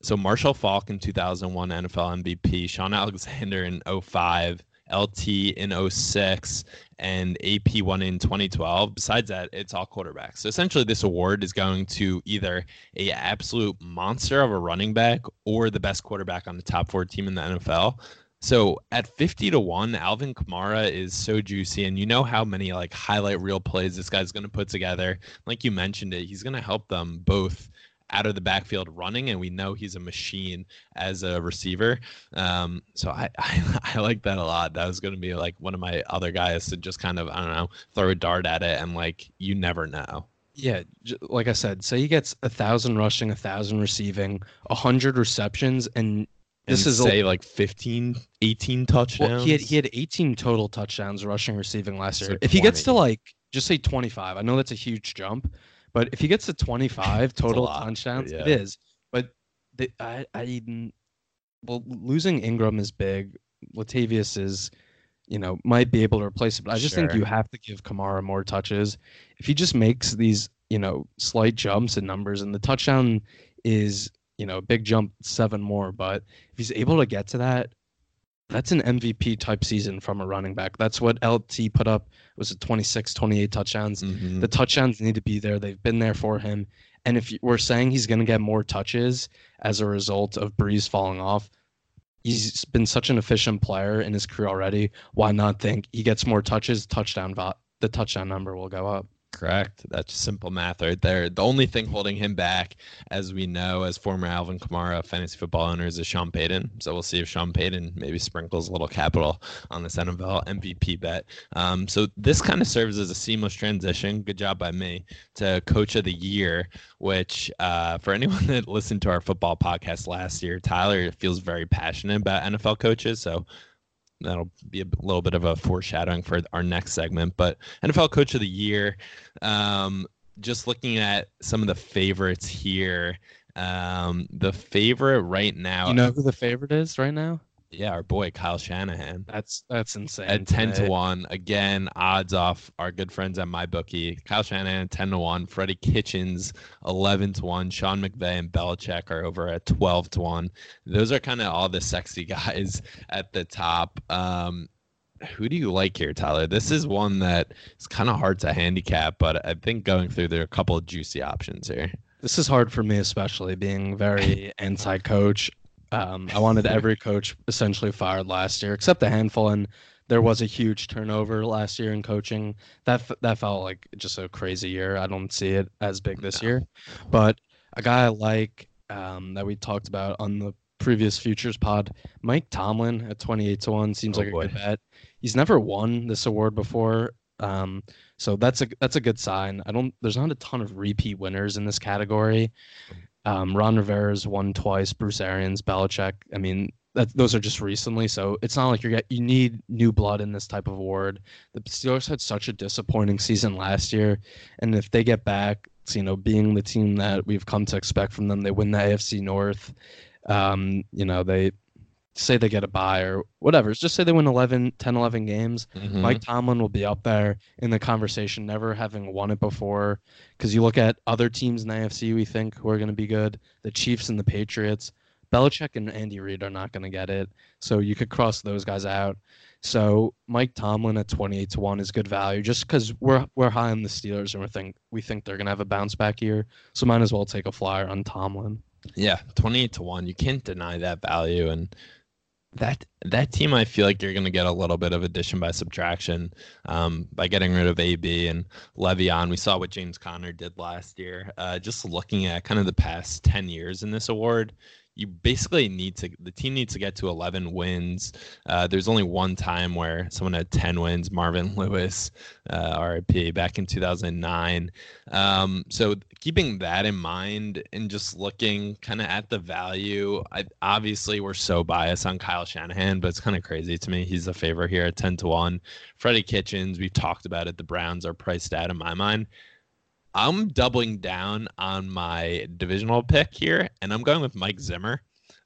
so Marshall Faulk in 2001 NFL MVP, Shaun Alexander in 05, LT in 06, and AP1 in 2012. Besides that, it's all quarterbacks. So essentially, this award is going to either a absolute monster of a running back or the best quarterback on the top four team in the NFL. So at 50 to 1, Alvin Kamara is so juicy. And you know how many like highlight reel plays this guy's going to put together. Like you mentioned it, he's going to help them both out of the backfield running, and we know he's a machine as a receiver. Um, so I, I I like that a lot. That was going to be like one of my other guys to just kind of I don't know throw a dart at it, and like you never know. Yeah, like I said, say he gets a thousand rushing, a thousand receiving, a hundred receptions, and this is a- say like 15, 18 touchdowns. well, he had he had 18 total touchdowns rushing, receiving last year. So if he gets to like just say 25, I know that's a huge jump, but if he gets to 25 total touchdowns, it yeah. is. But the, I I well losing Ingram is big. Latavius is, you know, might be able to replace it, but I just think you have to give Kamara more touches. If he just makes these, you know, slight jumps in numbers, and the touchdown is, you know, a big jump, seven more, but if he's able to get to that, that's an MVP type season from a running back. That's what LT put up. Was it 26, 28 touchdowns? Mhm. The touchdowns need to be there. They've been there for him. And if we're saying he's going to get more touches as a result of Brees falling off, he's been such an efficient player in his career already. Why not think he gets more touches? Touchdown, the touchdown number will go up. Correct. That's simple math right there. The only thing holding him back, as we know, as former Alvin Kamara fantasy football owners, is Sean Payton. So we'll see if Sean Payton maybe sprinkles a little capital on this NFL MVP bet. Um, so this kind of serves as a seamless transition. Good job by me to Coach of the Year, which uh, for anyone that listened to our football podcast last year, Tyler feels very passionate about NFL coaches. So that'll be a little bit of a foreshadowing for our next segment. But NFL Coach of the Year, um, just looking at some of the favorites here. Um, the favorite right now, You know who the favorite is right now? Yeah, our boy Kyle Shanahan That's that's insane. at 10 to 1 again odds off our good friends at MyBookie. kyle shanahan 10 to 1 freddie kitchens 11 to 1 sean mcvay and belichick are over at 12 to 1 those are kind of all the sexy guys at the top um who do you like here, Tyler? This is one that is kind of hard to handicap, but I think going through there are a couple of juicy options here. This is hard for me, especially being very anti-coach. Um, I wanted every coach essentially fired last year, except a handful, and there was a huge turnover last year in coaching. That that felt like just a crazy year. I don't see it as big this No. year, but a guy I like um, that we talked about on the previous futures pod, Mike Tomlin at twenty eight to one seems Oh, like boy. a good bet. He's never won this award before, um, so that's a that's a good sign. I don't. There's not a ton of repeat winners in this category. Um, Ron Rivera's won twice. Bruce Arians, Belichick. I mean, that those are just recently, so it's not like you're get you need new blood in this type of award. The Steelers had such a disappointing season last year, and if they get back, you know, being the team that we've come to expect from them, they win the AFC North. Um, you know, they say they get a bye or whatever. Just say they win 11, 10, 11 games. Mhm. Mike Tomlin will be up there in the conversation, never having won it before. Because you look at other teams in the AFC, we think who are going to be good, the Chiefs and the Patriots. Belichick and Andy Reid are not going to get it, so you could cross those guys out. So Mike Tomlin at twenty eight to one is good value, just because we're we're high on the Steelers and we think we think they're going to have a bounce back year. So might as well take a flyer on Tomlin. Yeah, twenty-eight to one. You can't deny that value, and that that team. I feel like you're going to get a little bit of addition by subtraction um, by getting rid of AB and Le'Veon. We saw what James Conner did last year. Uh, just looking at kind of the past ten years in this award. You basically need to. The team needs to get to 11 wins. Uh, there's only one time where someone had 10 wins. Marvin Lewis, uh, RIP, back in 2009. Um, so keeping that in mind and just looking kind of at the value, I obviously we're so biased on Kyle Shanahan, but it's kind of crazy to me. He's a favorite here at 10 to 1. Freddie Kitchens, we've talked about it. The Browns are priced out in my mind. I'm doubling down on my divisional pick here, and I'm going with Mike Zimmer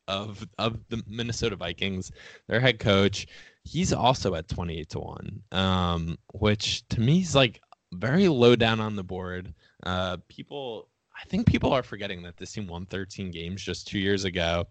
of of the Minnesota Vikings, their head coach. He's also at 28 to 1, um, which to me is like very low down on the board. Uh, people, I think people are forgetting that this team won 13 games just two years ago.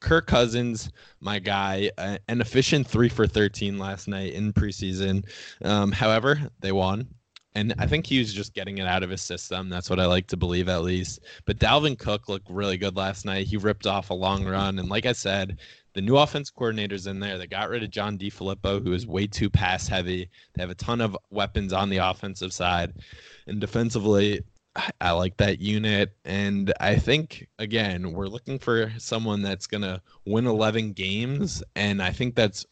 Kirk Cousins, my guy, an efficient three for 13 last night in preseason. Um, however, they won. And I think he was just getting it out of his system. That's what I like to believe, at least. But Dalvin Cook looked really good last night. He ripped off a long run. And like I said, the new offense coordinators in there, they got rid of John DeFilippo, who is way too pass heavy. They have a ton of weapons on the offensive side. And defensively, I- like that unit. And I think, again, we're looking for someone that's going to win 11 games. And I think that's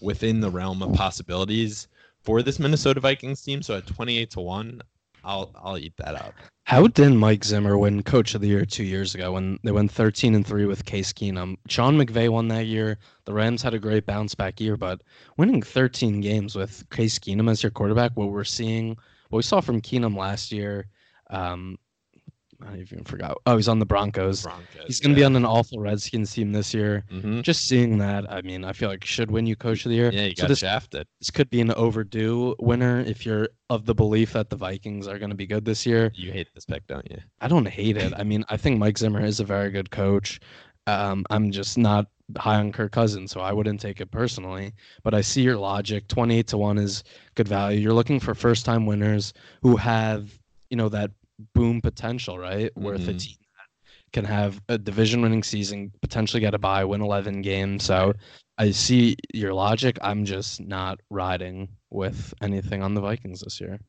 within the realm of possibilities for this Minnesota Vikings team. So at 28 to 1, I'll I'll eat that up. How did Mike Zimmer win Coach of the Year two years ago when they went 13 and three with Case Keenum? Sean McVay won that year. The Rams had a great bounce back year, but winning 13 games with Case Keenum as your quarterback, what we're seeing, what we saw from Keenum last year, um, I even forgot. Oh, he's on the Broncos. Broncos. He's going to be on an awful Redskins team this year. hmm Just seeing that, I mean, I feel like should win you Coach of the Year. Yeah, you So got this, shafted. this could be an overdue winner if you're of the belief that the Vikings are going to be good this year. You hate this pick, don't you? I don't hate it. I mean, I think Mike Zimmer is a very good coach. Um, I'm just not high on Kirk Cousins, so I wouldn't take it personally. But I see your logic. 28 to 1 is good value. You're looking for first time winners who have, you know, that boom potential, right? Where Mhm. team that can have a division winning season, potentially get a bye, win 11 games. So I see your logic. I'm just not riding with anything on the Vikings this year.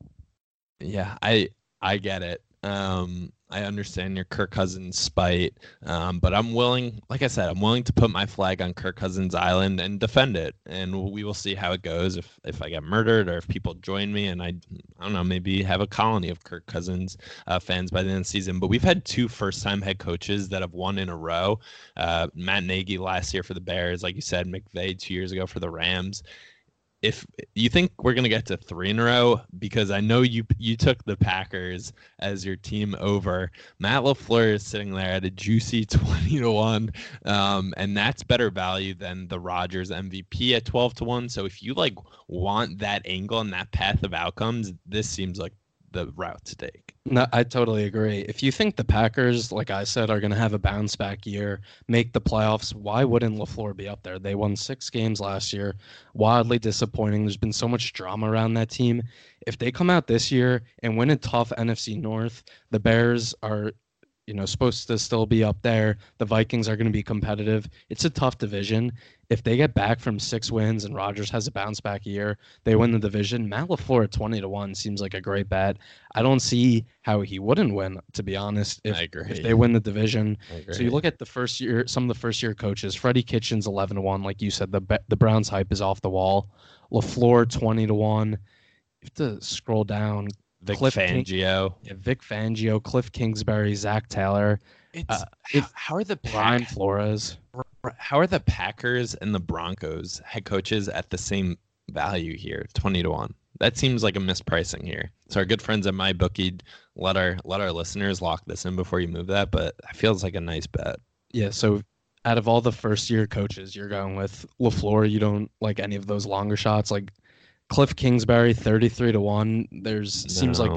Yeah, I I get it. Um, I understand your Kirk Cousins spite, um, but I'm willing, like I said, I'm willing to put my flag on Kirk Cousins Island and defend it, and we will see how it goes. If if I get murdered or if people join me, and I I don't know, maybe have a colony of Kirk Cousins uh, fans by the end of the season. But we've had two first-time head coaches that have won in a row. Uh, Matt Nagy last year for the Bears, like you said, McVay two years ago for the Rams if you think we're gonna get to three in a row, because I know you you took the Packers as your team over. Matt Lafleur is sitting there at a juicy twenty to one, um, and that's better value than the Rodgers MVP at twelve to one. So if you like want that angle and that path of outcomes, this seems like the route to take. No, I totally agree. If you think the Packers, like I said, are going to have a bounce back year, make the playoffs, why wouldn't LaFleur be up there? They won six games last year. Wildly disappointing. There's been so much drama around that team. If they come out this year and win a tough NFC North, the Bears are you know supposed to still be up there. The Vikings are going to be competitive. It's a tough division. If they get back from six wins and Rodgers has a bounce back year, they win the division. Matt Lafleur at twenty to one seems like a great bet. I don't see how he wouldn't win. To be honest, if, I agree. if they win the division. So you look at the first year, some of the first year coaches. Freddie Kitchens eleven to one, like you said. The the Browns hype is off the wall. Lafleur twenty to one. You have to scroll down. Vic Cliff King- Fangio. Yeah, Vic Fangio, Cliff Kingsbury, Zac Taylor, It's, Uh, how, if- how are the Brian Pack, Flores. how are the Packers and the Broncos head coaches at the same value here, twenty to one? That seems like a mispricing here. So our good friends at MyBookie let our let our listeners lock this in before you move that, but it feels like a nice bet. Yeah, so out of all the first year coaches, you're going with LaFleur. You don't like any of those longer shots. Like Cliff Kingsbury, 33 to 1. There's seems like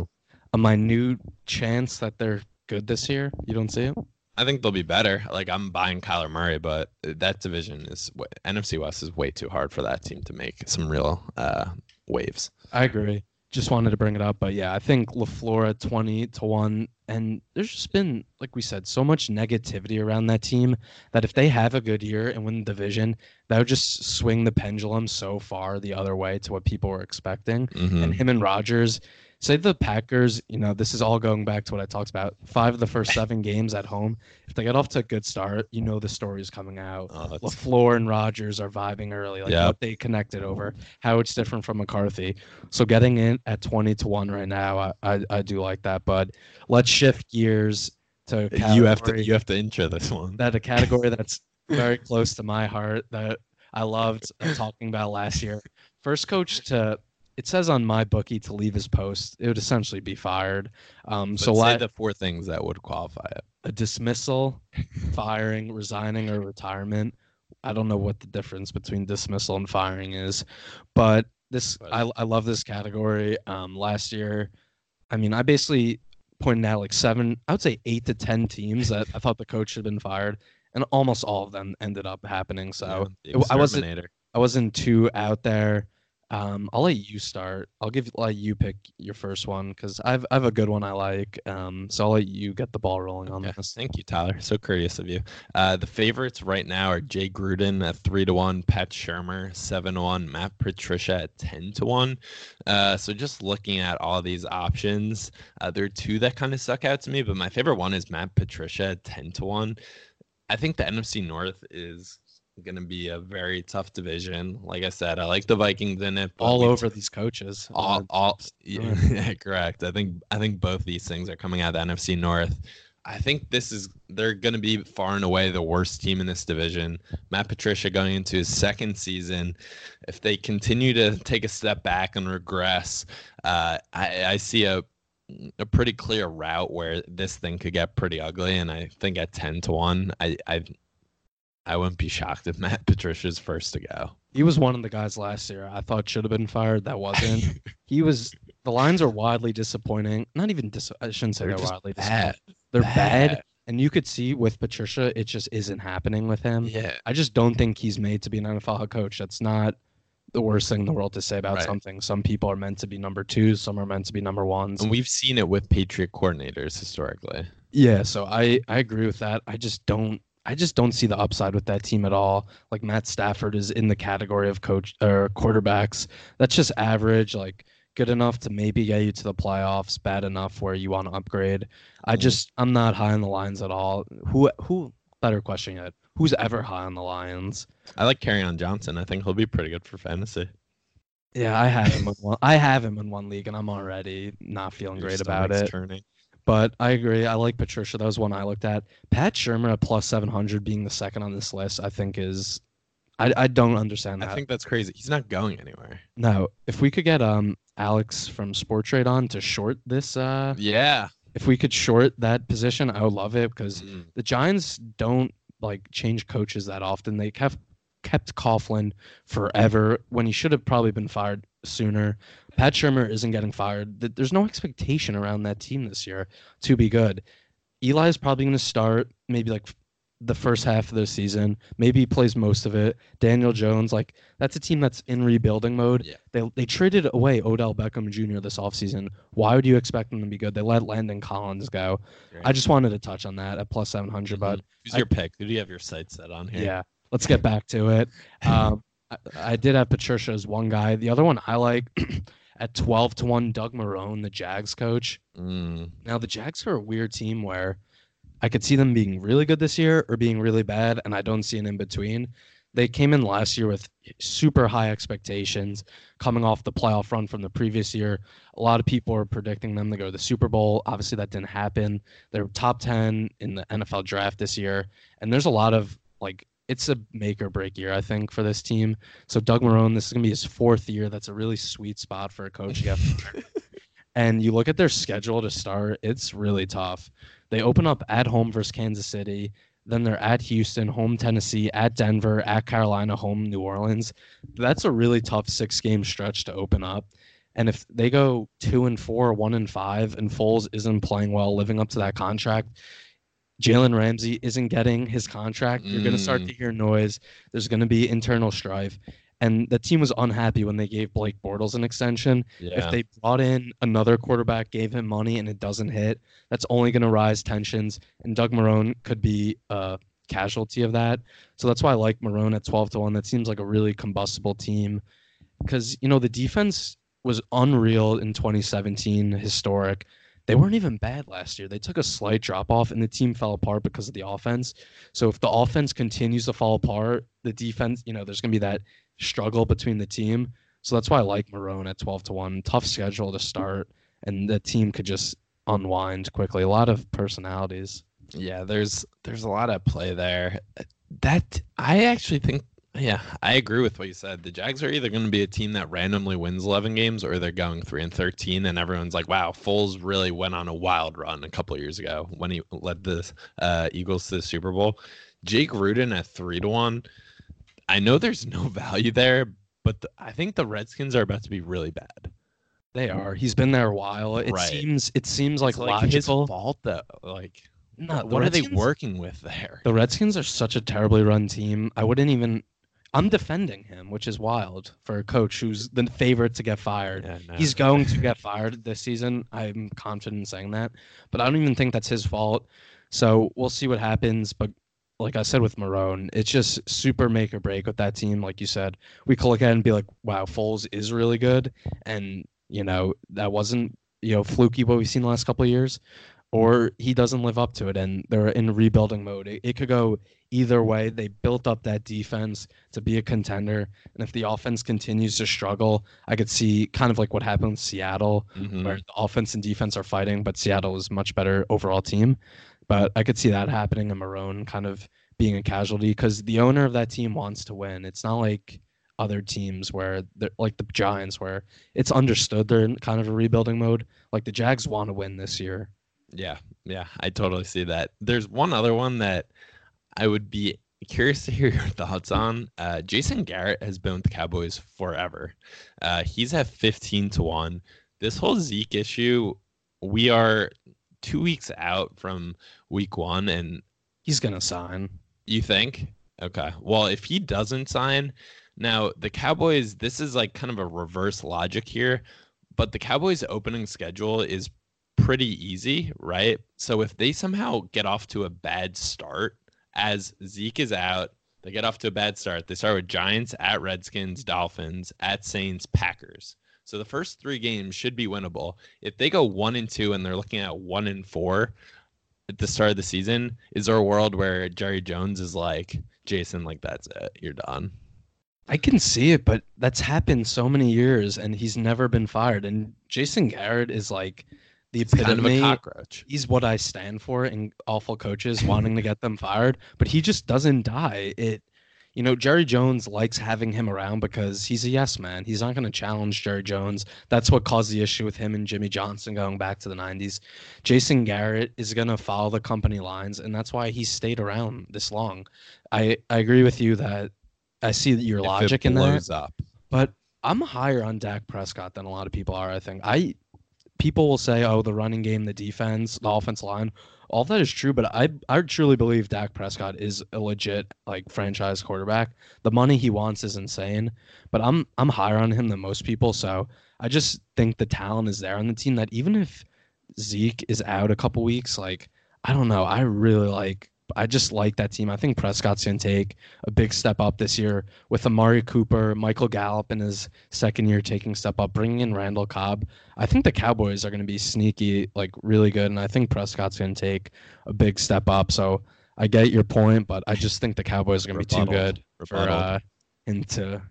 a minute chance that they're good this year. You don't see it? I think they'll be better. Like I'm buying Kyler Murray, but that division is NFC West is way too hard for that team to make some real uh, waves. I agree. Just wanted to bring it up, but yeah, I think LaFleur at 20 to 1 and there's just been like we said so much negativity around that team that if they have a good year and win the division, that would just swing the pendulum so far the other way to what people were expecting. Mhm. and him and Rodgers. Say the Packers, you know, this is all going back to what I talked about. Five of the first seven games at home. If they get off to a good start, you know the story is coming out. Oh, LaFleur and Rodgers are vibing early, like Yep. what they connected over, how it's different from McCarthy. So getting in at 20 to 1 right now, I, I, I do like that. But let's shift gears to you have to you have to intro this one. that a category that's very close to my heart that I loved uh, talking about last year. First coach to it says on MyBookie to leave his post, it would essentially be fired. Um, so la- the four things that would qualify it. a dismissal, firing, resigning, or retirement. I don't know what the difference between dismissal and firing is, but this But- I, I love this category. Um, last year, I mean, I basically pointed out like seven, I would say eight to ten teams that I thought the coach should have been fired, and almost all of them ended up happening. So Yeah, it- I wasn't I wasn't too out there. Um, I'll let you start. I'll give let you pick your first one because I've I have a good one I like. Um, so I'll let you get the ball rolling on Okay, this. Thank you, Tyler. So courteous of you. Uh, the favorites right now are Jay Gruden at three to one, Pat Shurmur seven to one, Matt Patricia at ten to one. Uh, so just looking at all these options, uh, there are two that kind of stuck out to me, but my favorite one is Matt Patricia at ten to one. I think the NFC North is going to be a very tough division. Like I said, I like the Vikings in it. All over these coaches. all, all Yeah. yeah, correct. I think I think both these things are coming out of the NFC North. I think this is they're going to be far and away the worst team in this division. Matt Patricia going into his second season, if they continue to take a step back and regress, uh, I, I see a a pretty clear route where this thing could get pretty ugly. And I think at ten to one, I I I wouldn't be shocked if Matt Patricia's first to go. he was one of the guys last year I thought should have been fired. That wasn't. he was. The Lions are wildly disappointing. Not even dis. I shouldn't say They're they're, widely bad. disappointing. They're bad. Bad. and you could see with Patricia, it just isn't happening with him. Yeah. I just don't think he's made to be an NFL head coach. That's not the worst thing in the world to say about Right. something. Some people are meant to be number twos, some are meant to be number ones. And we've seen it with Patriot coordinators historically. Yeah, so I I agree with that. I just don't I just don't see the upside with that team at all. Like Matt Stafford is in the category of coach or quarterbacks. That's just average, like good enough to maybe get you to the playoffs, bad enough where you want to upgrade. I just I'm not high on the Lions at all. Who who better question yet? Who's ever high on the Lions? I like on Johnson. I think he'll be pretty good for fantasy. Yeah, I have him in one. I have him in one league, and I'm already not feeling Your great about it. Turning. But I agree. I like Patricia. That was one I looked at. Pat Shurmur at plus 700 being the second on this list, I think is. I, I don't understand that. I think that's crazy. He's not going anywhere. no, if we could get um Alex from Sport Trade on to short this, uh, Yeah. if we could short that position, I would love it because Mm. the Giants don't like change coaches that often. They kept kept Coughlin forever when he should have probably been fired sooner. Pat Shurmur isn't getting fired. There's no expectation around that team this year to be good. Eli is probably going to start maybe like the first half of the season. Maybe he plays most of it. Daniel Jones, like that's a team that's in rebuilding mode. Yeah. They they traded away Odell Beckham Jr. this offseason. Why would you expect them to be good? They let Landon Collins go. I just wanted to touch on that at plus 700, but Who's I- your pick? Who do you have your sights set on here? yeah, let's get back to it. Um, I, I did have Patricia as one guy. The other one I like at 12 to 1, Doug Marrone, the Jags coach. Mm, Now, the Jags are a weird team where I could see them being really good this year or being really bad, and I don't see an in between. They came in last year with super high expectations coming off the playoff run from the previous year. A lot of people are predicting them to go to the Super Bowl. Obviously, that didn't happen. They're top 10 in the NFL draft this year. And there's a lot of like, it's a make or break year, I think, for this team. So, Doug Marrone, this is going to be his fourth year. That's a really sweet spot for a coach. to get fired. and you look at their schedule to start, it's really tough. They open up at home versus Kansas City. Then they're at Houston, home Tennessee, at Denver, at Carolina, home New Orleans. That's a really tough six game stretch to open up. And if they go two and four, one and five, and Foles isn't playing well, living up to that contract, Jalen Ramsey isn't getting his contract, you're going to start Mm. to hear noise. There's going to be internal strife. And the team was unhappy when they gave Blake Bortles an extension. yeah. If they brought in another quarterback, gave him money, and it doesn't hit, that's only going to rise tensions. And Doug Marrone could be a casualty of that. So that's why I like Marrone at 12 to 1. That seems like a really combustible team because, you know, the defense was unreal in 2017, historic. They weren't even bad last year. They took a slight drop off and the team fell apart because of the offense. So if the offense continues to fall apart, the defense, you know, there's going to be that struggle between the team. So that's why I like Marrone at 12 to 1. Tough schedule to start, and the team could just unwind quickly. A lot of personalities. Yeah, there's there's a lot at play there. That I actually think yeah, I agree with what you said. The Jags are either going to be a team that randomly wins 11 games or they're going 3 and 13 and everyone's like, "Wow, Foles really went on a wild run a couple of years ago when he led the uh, Eagles to the Super Bowl." Jay Gruden at 3 to 1. I know there's no value there, but the, I think the Redskins are about to be really bad. They are. He's been there a while. It Right. seems it seems like, his logical. fault though. Like No, the what are they working with there? The Redskins are such a terribly run team. I wouldn't even. I'm defending him, which is wild for a coach who's the favorite to get fired. Yeah, no. He's going to get fired this season. I'm confident in saying that, but I don't even think that's his fault. So we'll see what happens. But like I said with Marrone, it's just super make or break with that team. Like you said, we could look at it and be like, wow, Foles is really good, and you know that wasn't you know fluky what we've seen the last couple of years, or he doesn't live up to it, and they're in rebuilding mode. It, it could go either way. They built up that defense to be a contender, and if the offense continues to struggle, I could see kind of like what happened in Seattle, Mhm. where the offense and defense are fighting, but Seattle is much better overall team. But I could see that happening and Marrone kind of being a casualty because the owner of that team wants to win. It's not like other teams where they're like the Giants where it's understood they're in kind of a rebuilding mode. Like the Jags want to win this year. Yeah, yeah, I totally see that. There's one other one that I would be curious to hear your thoughts on. Uh, Jason Garrett has been with the Cowboys forever. Uh, he's at 15 to 1. This whole Zeke issue, we are two weeks out from week one, and He's gonna sign. you think? Okay. Well, if he doesn't sign, now the Cowboys, this is like kind of a reverse logic here, but the Cowboys' opening schedule is pretty easy, right? So if they somehow get off to a bad start, as Zeke is out, they get off to a bad start. They start with Giants at Redskins, Dolphins, at Saints, Packers. So the first three games should be winnable. If they go one and two and they're looking at one and four, at the start of the season, is there a world where Jerry Jones is like, Jason, like that's it, you're done? I can see it, but that's happened so many years and he's never been fired. And Jason Garrett is like the It's kind of a cockroach. he's what I stand for in awful coaches wanting to get them fired, but he just doesn't die. It you know, Jerry Jones likes having him around because he's a yes man. He's not going to challenge Jerry Jones. That's what caused the issue with him and Jimmy Johnson going back to the 90s. Jason Garrett is going to follow the company lines, and that's why he stayed around this long. I, I agree with you that I see that your if logic in that. blows up. But I'm higher on Dak Prescott than a lot of people are. I think I people will say, "Oh, the running game, the defense, the offense line." All that is true, but I I truly believe Dak Prescott is a legit like franchise quarterback. The money he wants is insane, but I'm I'm higher on him than most people. So I just think the talent is there on the team. That even if Zeke is out a couple weeks, like I don't know, I really like. I just like that team. I think Prescott's gonna take a big step up this year with Amari Cooper, Michael Gallup in his second year taking step up, bringing in Randall Cobb. I think the Cowboys are going to be sneaky, like really good, and I think Prescott's going to take a big step up. So I get your point, but I just think the Cowboys are going to be too Rebuttal. good for uh, him to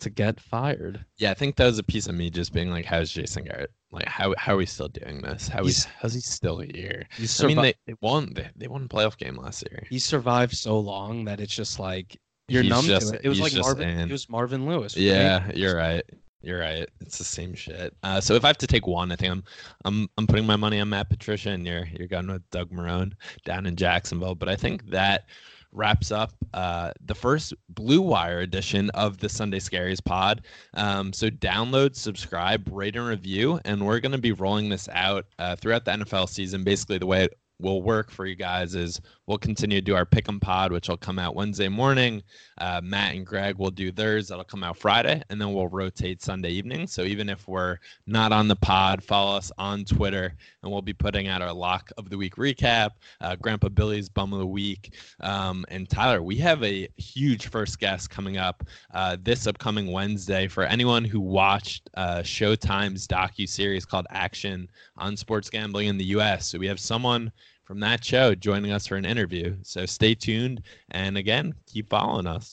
to get fired. Yeah, I think that was a piece of me just being like, "How's Jason Garrett? Like, how how are we still doing this? How is He's- how's he still here?" I mean, they, they won they, they won a playoff game last year. he survived so long that it's just like you're He's numb just- to it. It was like Marvin. in. It was Marvin Lewis. me. Yeah, you're right. You're right. It's the same shit. Uh, so if I have to take one, I think I'm I'm I'm putting my money on Matt Patricia, and you're you're going with Doug Marrone down in Jacksonville. But I think that wraps up uh, the first Blue Wire edition of the Sunday Scaries pod. Um, so download, subscribe, rate, and review, and we're going to be rolling this out uh, throughout the NFL season. Basically, the way it will work for you guys is we'll continue to do our pick 'em pod, which will come out Wednesday morning. Uh, Matt and Greg will do theirs. That'll come out Friday, and then we'll rotate Sunday evening. So even if we're not on the pod, follow us on Twitter, and we'll be putting out our lock of the week recap, uh, Grandpa Billy's bum of the week, um, and Tyler. We have a huge first guest coming up uh, this upcoming Wednesday for anyone who watched uh, Showtime's docu series called Action on sports gambling in the U.S. So we have someone from that show joining us for an interview. So stay tuned, and again, keep following us.